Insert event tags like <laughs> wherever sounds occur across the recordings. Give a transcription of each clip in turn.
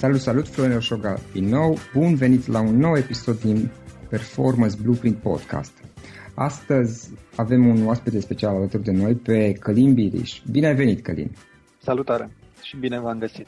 Salut, salut, Florin Oșoga din nou. Bun venit la un nou episod din Performance Blueprint Podcast. Astăzi avem un oaspete special alături de noi pe Călin Biriș. Bine ai venit, Călin! Salutare și bine v-am găsit!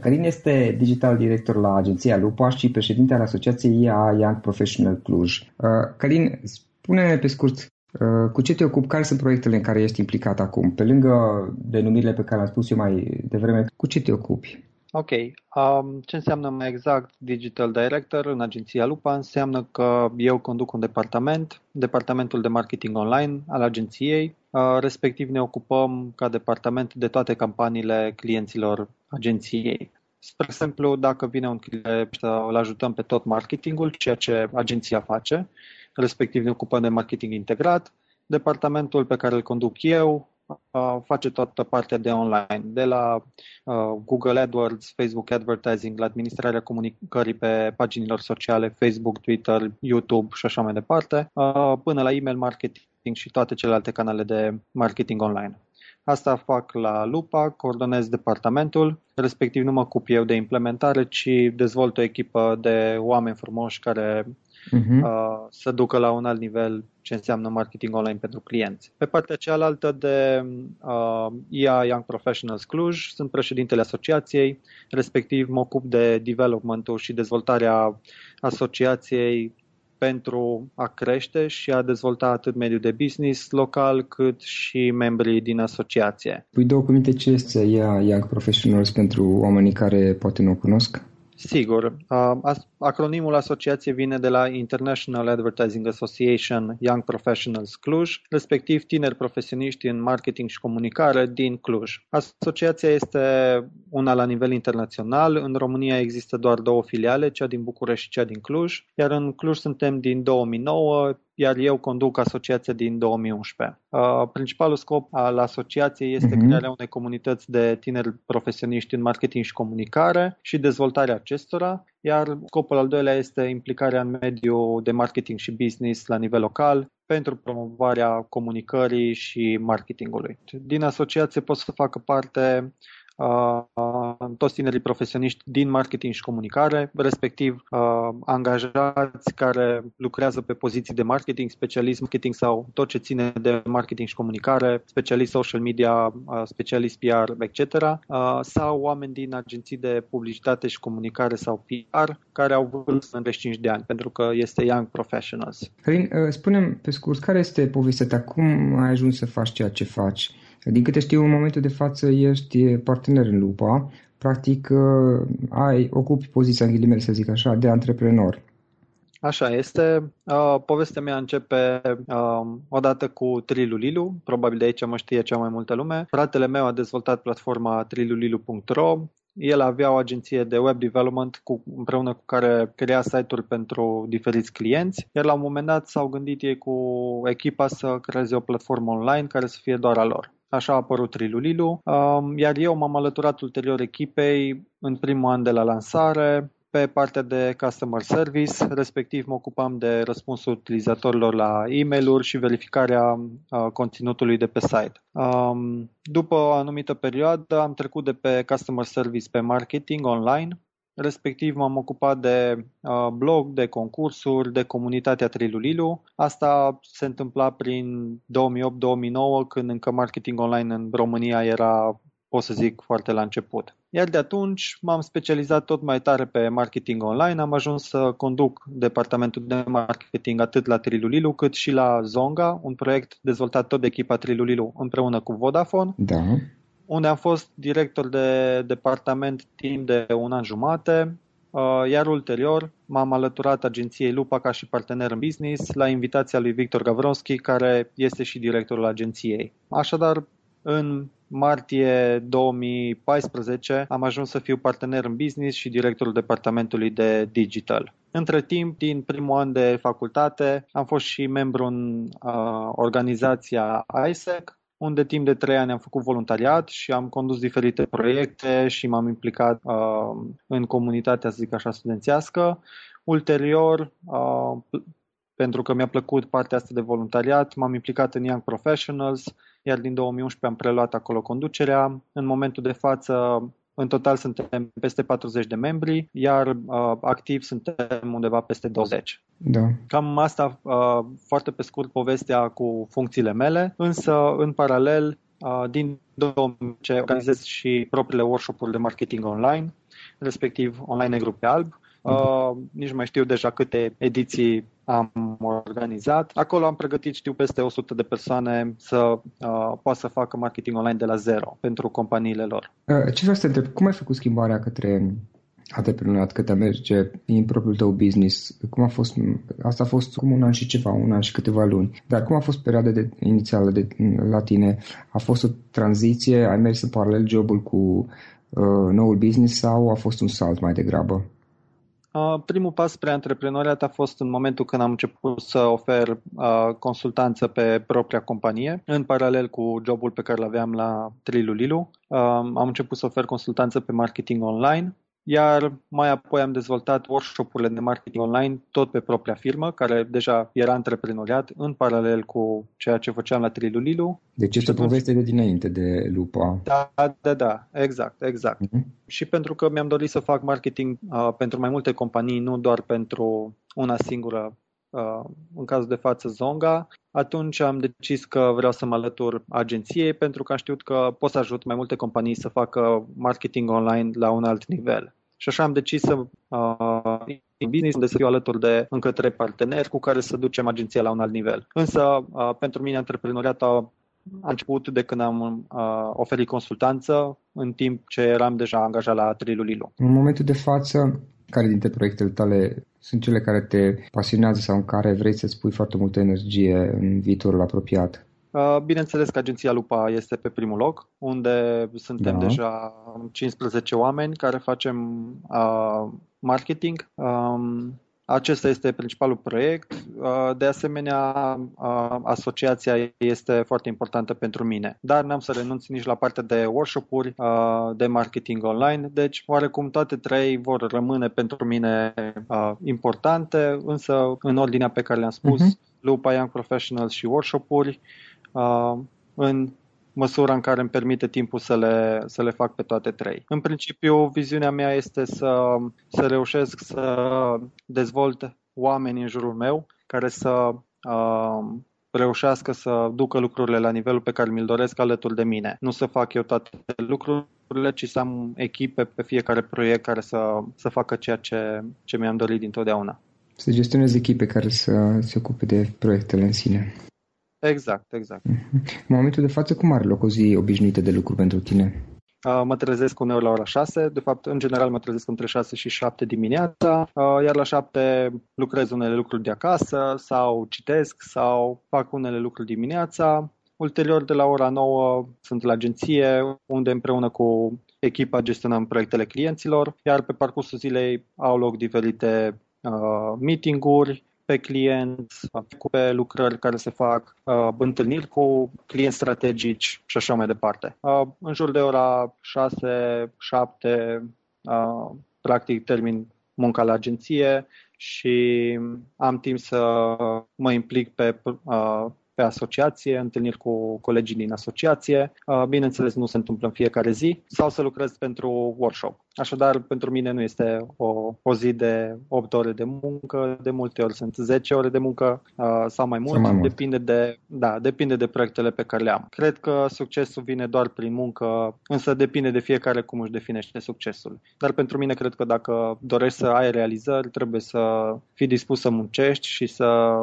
Călin este digital director la agenția Lupa și președinte al Asociației IA Young Professional Cluj. Uh, Călin, spune pe scurt uh, cu ce te ocupi? Care sunt proiectele în care ești implicat acum? Pe lângă denumirile pe care am spus eu mai devreme, cu ce te ocupi? Ok. Um, ce înseamnă mai exact Digital Director în agenția Lupa? Înseamnă că eu conduc un departament, departamentul de marketing online al agenției, uh, respectiv ne ocupăm ca departament de toate campaniile clienților agenției. Spre exemplu, dacă vine un client, îl ajutăm pe tot marketingul, ceea ce agenția face, respectiv ne ocupăm de marketing integrat. Departamentul pe care îl conduc eu face toată partea de online, de la uh, Google AdWords, Facebook Advertising, la administrarea comunicării pe paginilor sociale, Facebook, Twitter, YouTube și așa mai departe, uh, până la email marketing și toate celelalte canale de marketing online. Asta fac la Lupa, coordonez departamentul, respectiv nu mă ocup eu de implementare, ci dezvolt o echipă de oameni frumoși care uh-huh. uh, să ducă la un alt nivel ce înseamnă marketing online pentru clienți. Pe partea cealaltă de uh, IA Young Professionals Cluj, sunt președintele asociației, respectiv mă ocup de development-ul și dezvoltarea asociației pentru a crește și a dezvolta atât mediul de business local cât și membrii din asociație. Păi două cuvinte ce este IA Young Professionals pentru oamenii care poate nu o cunosc? Sigur. Acronimul asociației vine de la International Advertising Association Young Professionals Cluj, respectiv tineri profesioniști în marketing și comunicare din Cluj. Asociația este una la nivel internațional. În România există doar două filiale, cea din București și cea din Cluj, iar în Cluj suntem din 2009, iar eu conduc asociația din 2011. Uh, principalul scop al asociației este uh-huh. crearea unei comunități de tineri profesioniști în marketing și comunicare și dezvoltarea acestora, iar scopul al doilea este implicarea în mediul de marketing și business la nivel local pentru promovarea comunicării și marketingului. Din asociație pot să facă parte uh, toți tinerii profesioniști din marketing și comunicare, respectiv uh, angajați care lucrează pe poziții de marketing, specialist marketing sau tot ce ține de marketing și comunicare, specialist social media, uh, specialist PR, etc. Uh, sau oameni din agenții de publicitate și comunicare sau PR care au vârstă în 25 de ani, pentru că este Young Professionals. Călin, uh, spunem pe scurt, care este povestea ta? Cum ai ajuns să faci ceea ce faci? Din câte știu, în momentul de față ești partener în Lupa, practic uh, ai, ocupi poziția, în ghilimele să zic așa, de antreprenor. Așa este. Uh, povestea mea începe uh, odată cu Trilulilu, probabil de aici mă știe cea mai multă lume. Fratele meu a dezvoltat platforma trilulilu.ro, el avea o agenție de web development cu, împreună cu care crea site-uri pentru diferiți clienți, iar la un moment dat s-au gândit ei cu echipa să creeze o platformă online care să fie doar a lor. Așa a apărut Trilulilu, um, iar eu m-am alăturat ulterior echipei în primul an de la lansare, pe partea de customer service, respectiv mă ocupam de răspunsul utilizatorilor la e mail și verificarea uh, conținutului de pe site. Um, după o anumită perioadă am trecut de pe customer service pe marketing online, respectiv m-am ocupat de uh, blog, de concursuri, de comunitatea Trilulilu. Asta se întâmpla prin 2008-2009, când încă marketing online în România era, pot să zic, foarte la început. Iar de atunci m-am specializat tot mai tare pe marketing online, am ajuns să conduc departamentul de marketing atât la Trilulilu cât și la Zonga, un proiect dezvoltat tot de echipa Trilulilu împreună cu Vodafone. Da unde am fost director de departament timp de un an jumate, uh, iar ulterior m-am alăturat agenției Lupa ca și partener în business la invitația lui Victor Gavronski, care este și directorul agenției. Așadar, în martie 2014 am ajuns să fiu partener în business și directorul departamentului de digital. Între timp, din primul an de facultate, am fost și membru în uh, organizația ISEC, unde timp de trei ani am făcut voluntariat și am condus diferite proiecte și m-am implicat uh, în comunitatea, să zic așa, studențească. Ulterior, uh, pentru că mi-a plăcut partea asta de voluntariat, m-am implicat în Young Professionals, iar din 2011 am preluat acolo conducerea. În momentul de față în total suntem peste 40 de membri, iar uh, activ suntem undeva peste 20. Da. Cam asta uh, foarte pe scurt povestea cu funcțiile mele, însă în paralel uh, din 2010 organizez și propriile workshop-uri de marketing online, respectiv online negru pe alb. Uh, nici mai știu deja câte ediții am organizat. Acolo am pregătit, știu, peste 100 de persoane să uh, poată să facă marketing online de la zero pentru companiile lor. Uh, ce vreau să te întreb, cum ai făcut schimbarea către antreprenoriat, către a merge în propriul tău business? Cum a fost, asta a fost cum un an și ceva, un an și câteva luni. Dar cum a fost perioada de, inițială de, la tine? A fost o tranziție? Ai mers în paralel jobul cu uh, noul business sau a fost un salt mai degrabă? Primul pas spre antreprenoriat a fost în momentul când am început să ofer consultanță pe propria companie, în paralel cu jobul pe care îl aveam la Trilulilu. Am început să ofer consultanță pe marketing online, iar mai apoi am dezvoltat workshop-urile de marketing online tot pe propria firmă, care deja era antreprenoriat în paralel cu ceea ce făceam la Trilulilu. Deci este poveste de dinainte de Lupa. Da, da, da, exact, exact. Uh-huh. Și pentru că mi-am dorit să fac marketing uh, pentru mai multe companii, nu doar pentru una singură Uh, în cazul de față Zonga, atunci am decis că vreau să mă alătur agenției pentru că am știut că pot să ajut mai multe companii să facă marketing online la un alt nivel. Și așa am decis să uh, în business unde să fiu alături de încă trei parteneri cu care să ducem agenția la un alt nivel. Însă, uh, pentru mine, antreprenoriatul a început de când am uh, oferit consultanță, în timp ce eram deja angajat la Trilulilu. În momentul de față, care dintre proiectele tale sunt cele care te pasionează sau în care vrei să-ți pui foarte multă energie în viitorul apropiat? Uh, bineînțeles că agenția Lupa este pe primul loc, unde suntem da. deja 15 oameni care facem uh, marketing. Um, acesta este principalul proiect. Uh, de asemenea, uh, asociația este foarte importantă pentru mine. Dar n-am să renunț nici la partea de workshop-uri, uh, de marketing online. Deci, oarecum toate trei vor rămâne pentru mine importante, însă în ordinea pe care le-am spus, uh-huh. Lupa Young Professionals și workshop-uri, în măsura în care îmi permite timpul să le, să le fac pe toate trei. În principiu, viziunea mea este să, să reușesc să dezvolt oameni în jurul meu care să uh, reușească să ducă lucrurile la nivelul pe care mi-l doresc alături de mine. Nu să fac eu toate lucrurile, ci să am echipe pe fiecare proiect care să, să facă ceea ce, ce mi-am dorit dintotdeauna. Să gestionezi echipe care să se ocupe de proiectele în sine. Exact, exact. Mhm. În momentul de față, cum are loc o zi obișnuită de lucru pentru tine? Mă trezesc uneori la ora 6, de fapt, în general mă trezesc între 6 și 7 dimineața, iar la 7 lucrez unele lucruri de acasă sau citesc sau fac unele lucruri dimineața. Ulterior, de la ora 9, sunt la agenție, unde împreună cu echipa gestionăm proiectele clienților, iar pe parcursul zilei au loc diferite uh, meeting-uri, pe clienți, cu pe lucrări care se fac, uh, întâlniri cu clienți strategici și așa mai departe. Uh, în jur de ora 6-7, uh, practic termin munca la agenție și am timp să mă implic pe uh, pe asociație, întâlniri cu colegii din asociație. Uh, bineînțeles, nu se întâmplă în fiecare zi sau să lucrez pentru workshop. Așadar, pentru mine nu este o, o zi de 8 ore de muncă, de multe ori sunt 10 ore de muncă uh, sau mai mult, sau mai mult. Depinde, de, da, depinde de proiectele pe care le am. Cred că succesul vine doar prin muncă, însă depinde de fiecare cum își definește succesul. Dar pentru mine cred că dacă dorești să ai realizări, trebuie să fii dispus să muncești și să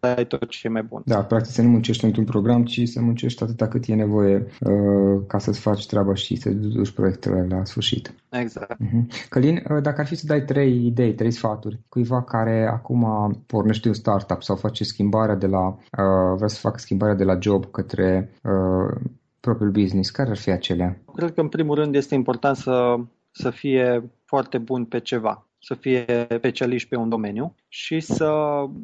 dai tot ce e mai bun. Da, practic să nu muncești într-un program, ci să muncești atâta cât e nevoie uh, ca să-ți faci treaba și să duci proiectele la sfârșit. Exact. Uh-huh. Călin, uh, dacă ar fi să dai trei idei, trei sfaturi cuiva care acum pornește un startup sau face schimbarea de la, uh, vrea să facă schimbarea de la job către uh, propriul business, care ar fi acelea? Cred că în primul rând este important să, să fie foarte bun pe ceva să fie specialiști pe un domeniu și să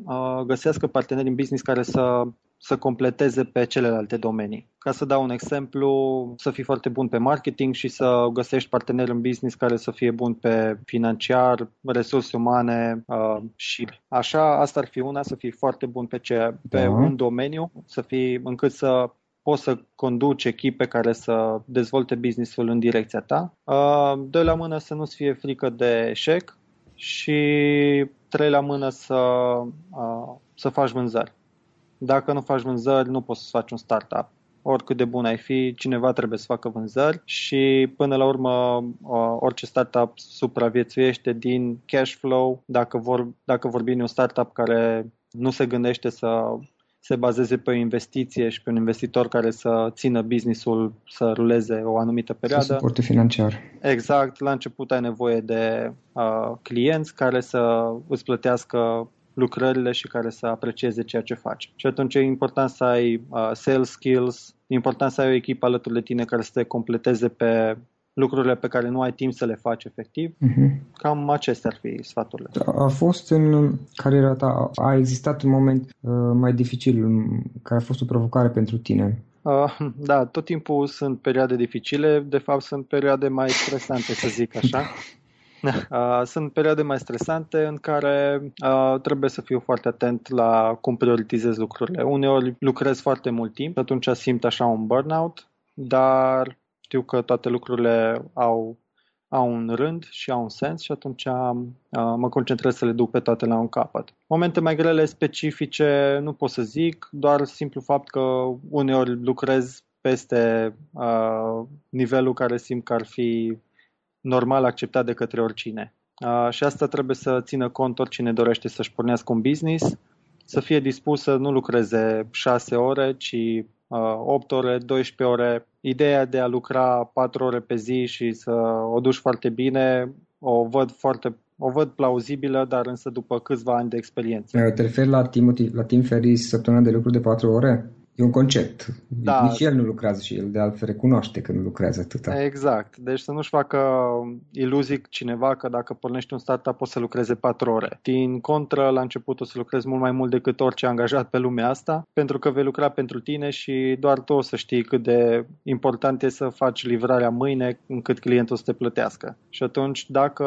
uh, găsească parteneri în business care să să completeze pe celelalte domenii. Ca să dau un exemplu, să fii foarte bun pe marketing și să găsești parteneri în business care să fie bun pe financiar, resurse umane uh, și așa, asta ar fi una, să fii foarte bun pe, ce, pe da. un domeniu, să fii încât să poți să conduci echipe care să dezvolte businessul în direcția ta. Uh, doi la mână să nu-ți fie frică de eșec și trei la mână să, uh, să faci vânzări. Dacă nu faci vânzări, nu poți să faci un startup. Oricât de bun ai fi, cineva trebuie să facă vânzări și până la urmă orice startup supraviețuiește din cash flow. Dacă, vor, dacă vorbim de un startup care nu se gândește să se bazeze pe o investiție și pe un investitor care să țină businessul să ruleze o anumită perioadă. Să suporte financiar. Exact. La început ai nevoie de uh, clienți care să îți plătească lucrările și care să aprecieze ceea ce faci. Și atunci e important să ai uh, sales skills, e important să ai o echipă alături de tine care să te completeze pe lucrurile pe care nu ai timp să le faci efectiv. Uh-huh. Cam acestea ar fi sfaturile. A fost în cariera ta, a existat un moment uh, mai dificil, care a fost o provocare pentru tine? Uh, da, tot timpul sunt perioade dificile, de fapt sunt perioade mai stresante, să zic așa. <laughs> Sunt perioade mai stresante în care trebuie să fiu foarte atent la cum prioritizez lucrurile. Uneori lucrez foarte mult timp, atunci simt așa un burnout, dar știu că toate lucrurile au au un rând și au un sens și atunci uh, mă concentrez să le duc pe toate la un capăt. Momente mai grele specifice nu pot să zic, doar simplu fapt că uneori lucrez peste uh, nivelul care simt că ar fi normal acceptat de către oricine. Uh, și asta trebuie să țină cont oricine dorește să-și pornească un business, să fie dispus să nu lucreze 6 ore, ci 8 uh, ore, 12 ore. Ideea de a lucra 4 ore pe zi și să o duci foarte bine, o văd foarte o văd plauzibilă, dar însă după câțiva ani de experiență. Te referi la Timothy, la Tim Ferris, săptămâna de lucru de 4 ore? E un concept. Da. Nici el nu lucrează și el de altfel recunoaște că nu lucrează atâta. Exact. Deci să nu-și facă iluzii cineva că dacă pornești un startup poți să lucreze 4 ore. Din contră, la început o să lucrezi mult mai mult decât orice angajat pe lumea asta, pentru că vei lucra pentru tine și doar tu o să știi cât de important e să faci livrarea mâine încât clientul să te plătească. Și atunci, dacă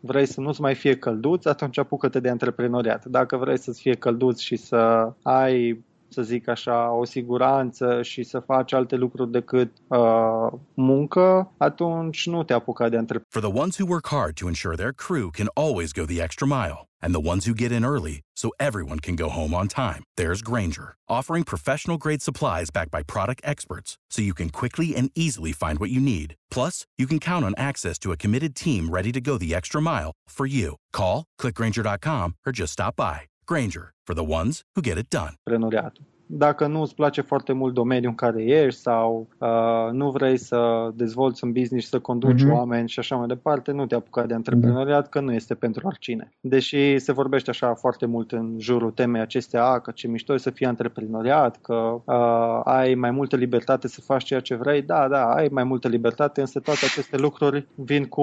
vrei să nu-ți mai fie călduț, atunci apucă-te de antreprenoriat. Dacă vrei să-ți fie călduț și să ai să zic așa, o siguranță și să faci alte lucruri decât uh, muncă, atunci nu te apuca de întreprinzare. For the ones who work hard to ensure their crew can always go the extra mile and the ones who get in early so everyone can go home on time, there's Granger, offering professional grade supplies backed by product experts so you can quickly and easily find what you need. Plus, you can count on access to a committed team ready to go the extra mile for you. Call, clickgranger.com or just stop by. Granger, for the ones who get it done. Dacă nu îți place foarte mult domeniul în care ești sau uh, nu vrei să dezvolți un business, să conduci uh-huh. oameni și așa mai departe, nu te apuca de antreprenoriat, uh-huh. că nu este pentru oricine. Deși se vorbește așa foarte mult în jurul temei acestea, că ce mișto e să fii antreprenoriat, că uh, ai mai multă libertate să faci ceea ce vrei, da, da, ai mai multă libertate, însă toate aceste lucruri vin cu,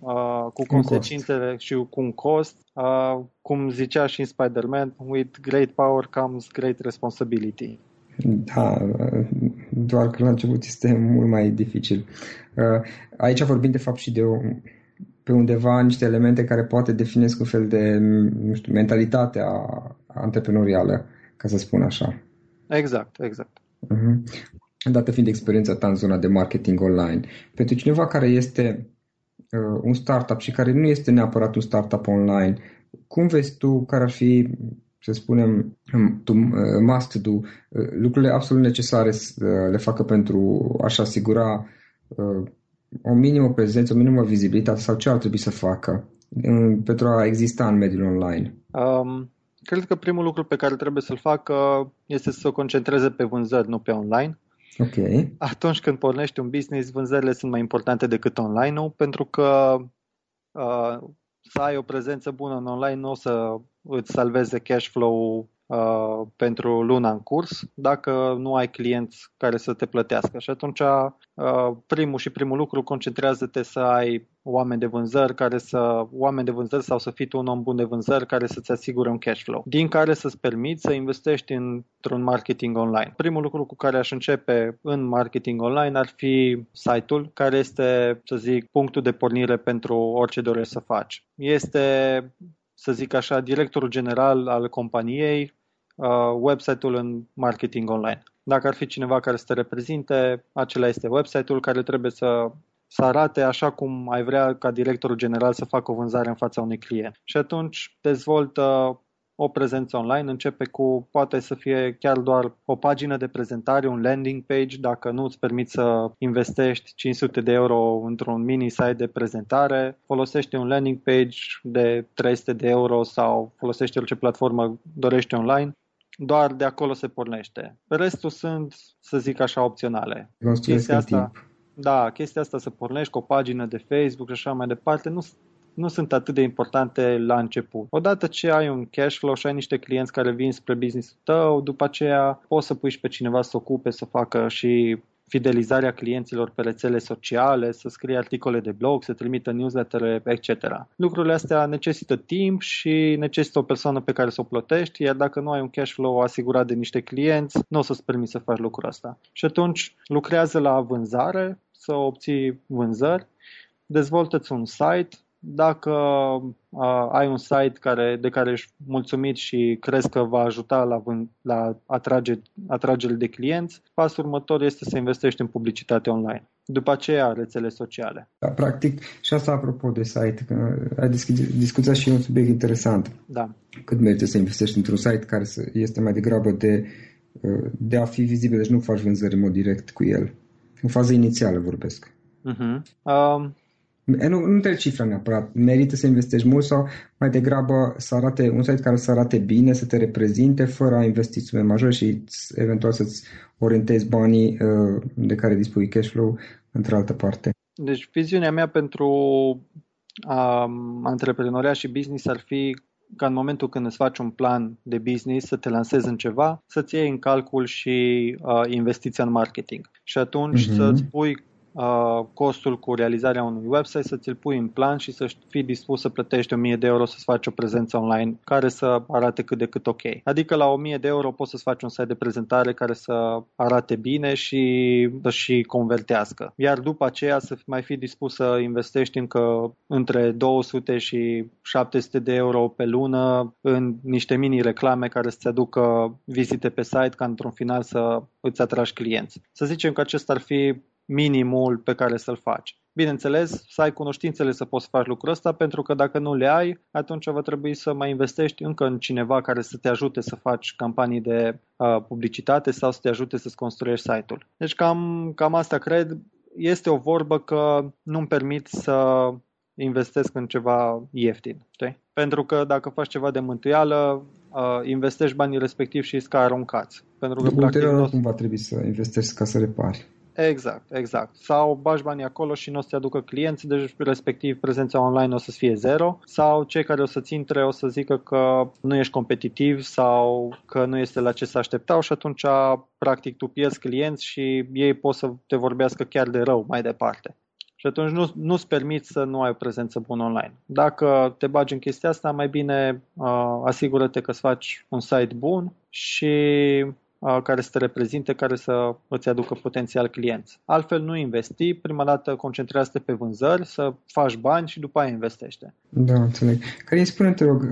uh, cu consecințele și cu un cost Uh, cum zicea și în Spider-Man, with great power comes great responsibility. Da, doar că la început este mult mai dificil. Uh, aici vorbim de fapt și de o, pe undeva niște elemente care poate definesc un fel de, nu știu, mentalitatea antreprenorială, ca să spun așa. Exact, exact. Uh-huh. Dată fiind experiența ta în zona de marketing online, pentru cineva care este uh, un startup și care nu este neapărat un startup online, cum vezi tu care ar fi, să spunem, to, uh, must do, uh, lucrurile absolut necesare să uh, le facă pentru a-și asigura uh, o minimă prezență, o minimă vizibilitate sau ce ar trebui să facă uh, pentru a exista în mediul online? Um, cred că primul lucru pe care trebuie să-l facă este să se concentreze pe vânzări, nu pe online. Ok. Atunci când pornești un business, vânzările sunt mai importante decât online-ul, pentru că uh, să ai o prezență bună în online nu o să îți salveze cash flow uh, pentru luna în curs dacă nu ai clienți care să te plătească. Și atunci uh, primul și primul lucru concentrează-te să ai oameni de vânzări care să oameni de vânzări sau să fii tu un om bun de vânzări care să-ți asigure un cash flow, din care să-ți permiți să investești într-un marketing online. Primul lucru cu care aș începe în marketing online ar fi site-ul, care este, să zic, punctul de pornire pentru orice dorești să faci. Este să zic așa, directorul general al companiei, uh, website-ul în marketing online. Dacă ar fi cineva care să te reprezinte, acela este website-ul care trebuie să, să arate așa cum ai vrea ca directorul general să facă o vânzare în fața unui client. Și atunci dezvoltă o prezență online, începe cu, poate să fie chiar doar o pagină de prezentare, un landing page, dacă nu îți permiți să investești 500 de euro într-un mini site de prezentare, folosește un landing page de 300 de euro sau folosește orice platformă dorești online doar de acolo se pornește. Restul sunt, să zic așa, opționale. Chestia asta, timp. da, chestia asta să pornești cu o pagină de Facebook și așa mai departe, nu, nu sunt atât de importante la început. Odată ce ai un cash flow și ai niște clienți care vin spre business tău, după aceea poți să puși și pe cineva să ocupe să facă și fidelizarea clienților pe rețele sociale, să scrie articole de blog, să trimită newsletter, etc. Lucrurile astea necesită timp și necesită o persoană pe care să o plătești, iar dacă nu ai un cash flow asigurat de niște clienți, nu o să-ți permiți să faci lucrul ăsta. Și atunci lucrează la vânzare, să obții vânzări dezvoltă-ți un site, dacă uh, ai un site care, de care ești mulțumit și crezi că va ajuta la, la atrage, atragerea de clienți, pasul următor este să investești în publicitate online. După aceea, rețele sociale. Da, practic, și asta apropo de site, că ai discutat și un subiect interesant. Da. Cât merită să investești într-un site care este mai degrabă de, de a fi vizibil, deci nu faci vânzări în mod direct cu el. În fază inițială vorbesc. Uh-huh. Uh, nu, nu trebuie cifra neapărat. Merită să investești mult sau mai degrabă să arate un site care să arate bine, să te reprezinte fără a investi sume majore și eventual să-ți orientezi banii uh, de care dispui cash flow într-o altă parte. Deci viziunea mea pentru um, antreprenoria și business ar fi ca în momentul când îți faci un plan de business, să te lansezi în ceva, să-ți iei în calcul și uh, investiția în marketing. Și atunci uh-huh. să-ți pui uh, costul cu realizarea unui website, să ți-l pui în plan și să fii dispus să plătești 1000 de euro să-ți faci o prezență online care să arate cât de cât ok. Adică la 1000 de euro poți să-ți faci un site de prezentare care să arate bine și să și convertească. Iar după aceea să mai fii dispus să investești încă între 200 și 700 de euro pe lună în niște mini reclame care să-ți aducă vizite pe site ca într-un final să îți atragi clienți. Să zicem că acesta ar fi minimul pe care să-l faci. Bineînțeles, să ai cunoștințele să poți face lucrul ăsta, pentru că dacă nu le ai, atunci va trebui să mai investești încă în cineva care să te ajute să faci campanii de uh, publicitate sau să te ajute să-ți construiești site-ul. Deci cam, cam asta cred. Este o vorbă că nu-mi permit să investesc în ceva ieftin. Știi? Pentru că dacă faci ceva de mântuială, uh, investești banii respectiv și îți ca aruncați. Pentru că, de practic, nu va trebui să investești ca să repari. Exact, exact. Sau bași banii acolo și nu o să-ți aducă clienți, deci respectiv prezența online o să fie zero. Sau cei care o să-ți intre o să zică că nu ești competitiv sau că nu este la ce să așteptau și atunci practic tu pierzi clienți și ei pot să te vorbească chiar de rău mai departe. Și atunci nu, nu-ți permiți să nu ai o prezență bună online. Dacă te bagi în chestia asta, mai bine uh, asigură-te că îți faci un site bun și care să te reprezinte, care să îți aducă potențial clienți. Altfel nu investi, prima dată concentrează-te pe vânzări, să faci bani și după aia investește. Da, înțeleg. Cărin, spune te rog,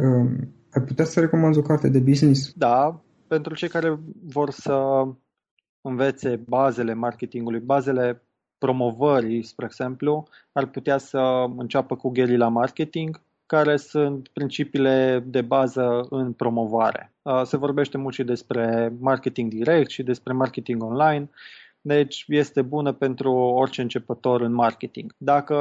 ai putea să recomanzi o carte de business? Da, pentru cei care vor să învețe bazele marketingului, bazele promovării, spre exemplu, ar putea să înceapă cu guerrilla marketing, care sunt principiile de bază în promovare. Uh, se vorbește mult și despre marketing direct și despre marketing online deci este bună pentru orice începător în marketing. Dacă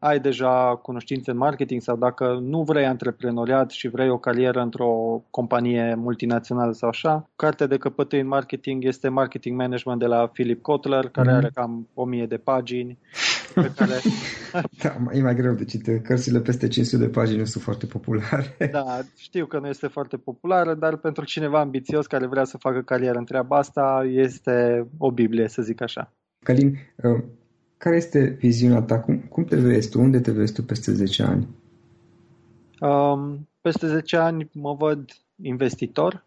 ai deja cunoștințe în marketing sau dacă nu vrei antreprenoriat și vrei o carieră într-o companie multinațională sau așa, cartea de căpătâi în marketing este Marketing Management de la Philip Kotler, care mm-hmm. are cam 1000 de pagini. Pe care... <laughs> da, e mai greu de citit. Cărțile peste 500 de pagini nu sunt foarte populare. da, știu că nu este foarte populară, dar pentru cineva ambițios care vrea să facă carieră în treaba asta, este o Biblie, să zic așa. Călin, uh, care este viziunea ta? Cum, cum te vezi tu? Unde te vezi tu peste 10 ani? Um, peste 10 ani mă văd investitor.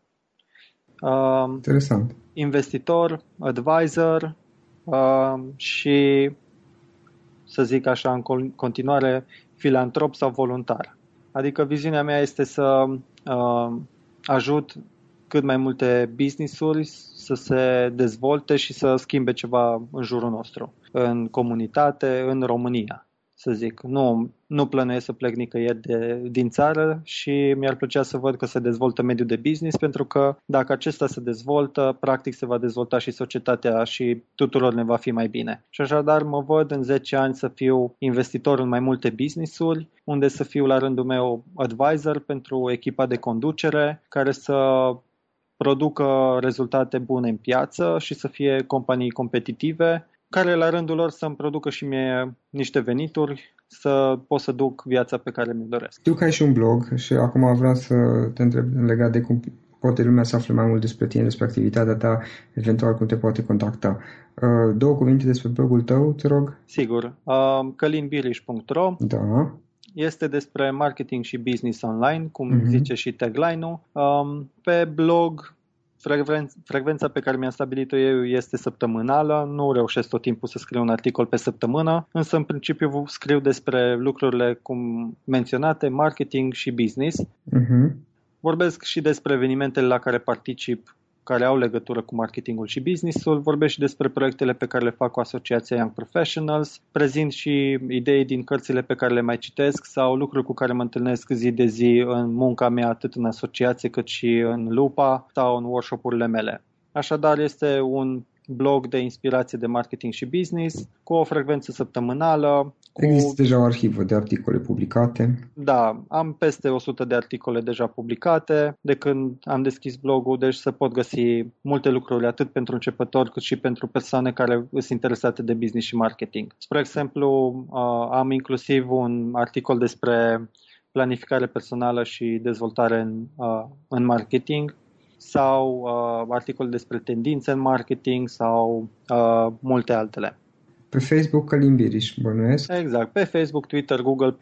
Um, Interesant. Investitor, advisor um, și, să zic așa, în continuare, filantrop sau voluntar. Adică viziunea mea este să uh, ajut cât mai multe business-uri să se dezvolte și să schimbe ceva în jurul nostru, în comunitate, în România, să zic. Nu, nu plănuiesc să plec nicăieri de, din țară și mi-ar plăcea să văd că se dezvoltă mediul de business, pentru că dacă acesta se dezvoltă, practic se va dezvolta și societatea și tuturor ne va fi mai bine. Și așadar mă văd în 10 ani să fiu investitor în mai multe business-uri, unde să fiu la rândul meu advisor pentru echipa de conducere, care să producă rezultate bune în piață și să fie companii competitive, care la rândul lor să-mi producă și mie niște venituri să pot să duc viața pe care mi-o doresc. Știu că ai și un blog și acum vreau să te întreb legat de cum poate lumea să afle mai mult despre tine, despre activitatea ta, eventual cum te poate contacta. Uh, două cuvinte despre blogul tău, te rog? Sigur. Uh, călinbiriș.ro Da este despre marketing și business online, cum mm-hmm. zice și tagline-ul. Um, pe blog frecvența pe care mi-am stabilit-o eu este săptămânală, nu reușesc tot timpul să scriu un articol pe săptămână, însă în principiu scriu despre lucrurile cum menționate, marketing și business. Uh-huh. Vorbesc și despre evenimentele la care particip care au legătură cu marketingul și businessul, vorbesc și despre proiectele pe care le fac cu Asociația Young Professionals, prezint și idei din cărțile pe care le mai citesc sau lucruri cu care mă întâlnesc zi de zi în munca mea, atât în asociație cât și în lupa sau în workshop-urile mele. Așadar, este un blog de inspirație de marketing și business, cu o frecvență săptămânală. Cu... Există deja o arhivă de articole publicate? Da, am peste 100 de articole deja publicate de când am deschis blogul, deci se pot găsi multe lucruri atât pentru începători cât și pentru persoane care sunt interesate de business și marketing. Spre exemplu, am inclusiv un articol despre planificare personală și dezvoltare în, în marketing sau uh, articole despre tendințe în marketing sau uh, multe altele. Pe Facebook Călimbiriș, bănuiesc? Exact, pe Facebook, Twitter, Google+,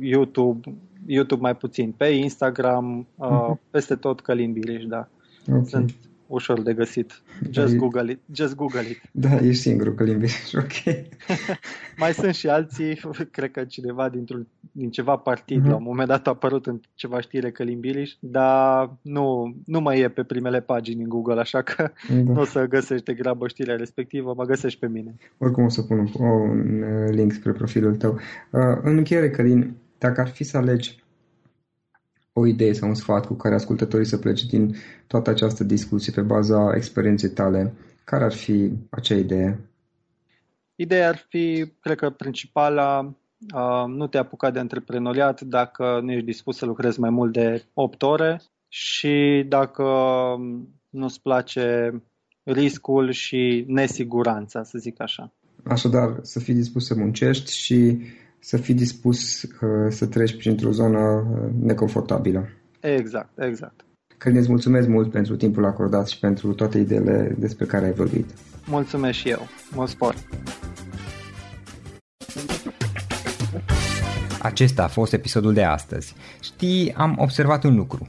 YouTube, YouTube mai puțin, pe Instagram, uh, uh-huh. peste tot Călimbiriș, da. Okay. Sunt ușor de găsit. Just da, Google it. Just Google it. Da, ești singurul cu limbi. <laughs> ok. <laughs> Mai sunt și alții, <laughs> cred că cineva dintr-un, din ceva partid, uh-huh. la un moment dat a apărut în ceva știre că Limbiliș, dar nu, nu mai e pe primele pagini în Google, așa că da. nu o să găsești de grabă știrea respectivă, mă găsești pe mine. Oricum o să pun un, un link spre profilul tău. Uh, în încheiere, Călin, dacă ar fi să alegi o idee sau un sfat cu care ascultătorii să plece din toată această discuție pe baza experienței tale, care ar fi acea idee? Ideea ar fi, cred că principala, nu te apuca de antreprenoriat dacă nu ești dispus să lucrezi mai mult de 8 ore și dacă nu-ți place riscul și nesiguranța, să zic așa. Așadar, să fii dispus să muncești și să fii dispus uh, să treci printr-o zonă uh, neconfortabilă. Exact, exact. Călin, îți mulțumesc mult pentru timpul acordat și pentru toate ideile despre care ai vorbit. Mulțumesc și eu. Mult spor! Acesta a fost episodul de astăzi. Știi, am observat un lucru.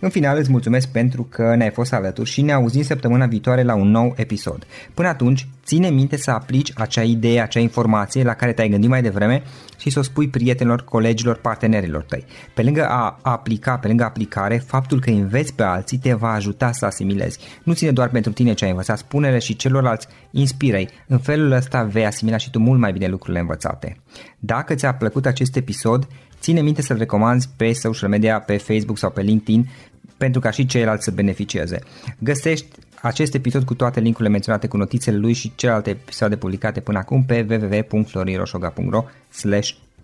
În final îți mulțumesc pentru că ne-ai fost alături și ne auzim săptămâna viitoare la un nou episod. Până atunci, ține minte să aplici acea idee, acea informație la care te-ai gândit mai devreme și să o spui prietenilor, colegilor, partenerilor tăi. Pe lângă a aplica, pe lângă aplicare, faptul că înveți pe alții te va ajuta să asimilezi. Nu ține doar pentru tine ce ai învățat, spune-le și celorlalți, inspiră-i. În felul ăsta vei asimila și tu mult mai bine lucrurile învățate. Dacă ți-a plăcut acest episod, Ține minte să-l recomanzi pe social media, pe Facebook sau pe LinkedIn pentru ca și ceilalți să beneficieze. Găsești acest episod cu toate linkurile menționate cu notițele lui și celelalte episoade publicate până acum pe www.floriroșoga.ro